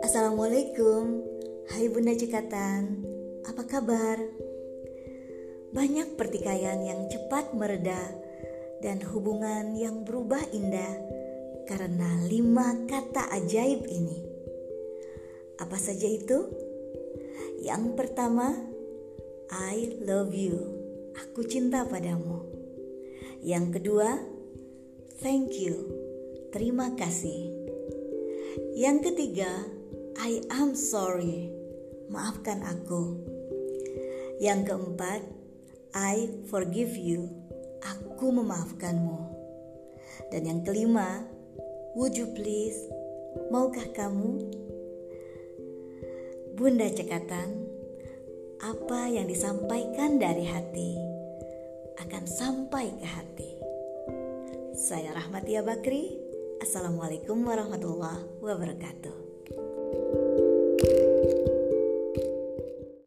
Assalamualaikum, hai Bunda Cekatan, apa kabar? Banyak pertikaian yang cepat mereda dan hubungan yang berubah indah karena lima kata ajaib ini. Apa saja itu? Yang pertama, I love you. Aku cinta padamu. Yang kedua, thank you. Terima kasih. Yang ketiga, I am sorry. Maafkan aku. Yang keempat, I forgive you. Aku memaafkanmu. Dan yang kelima, would you please? Maukah kamu? Bunda Cekatan, apa yang disampaikan dari hati akan sampai ke hati. Saya Rahmatia Bakri. Assalamualaikum warahmatullahi wabarakatuh.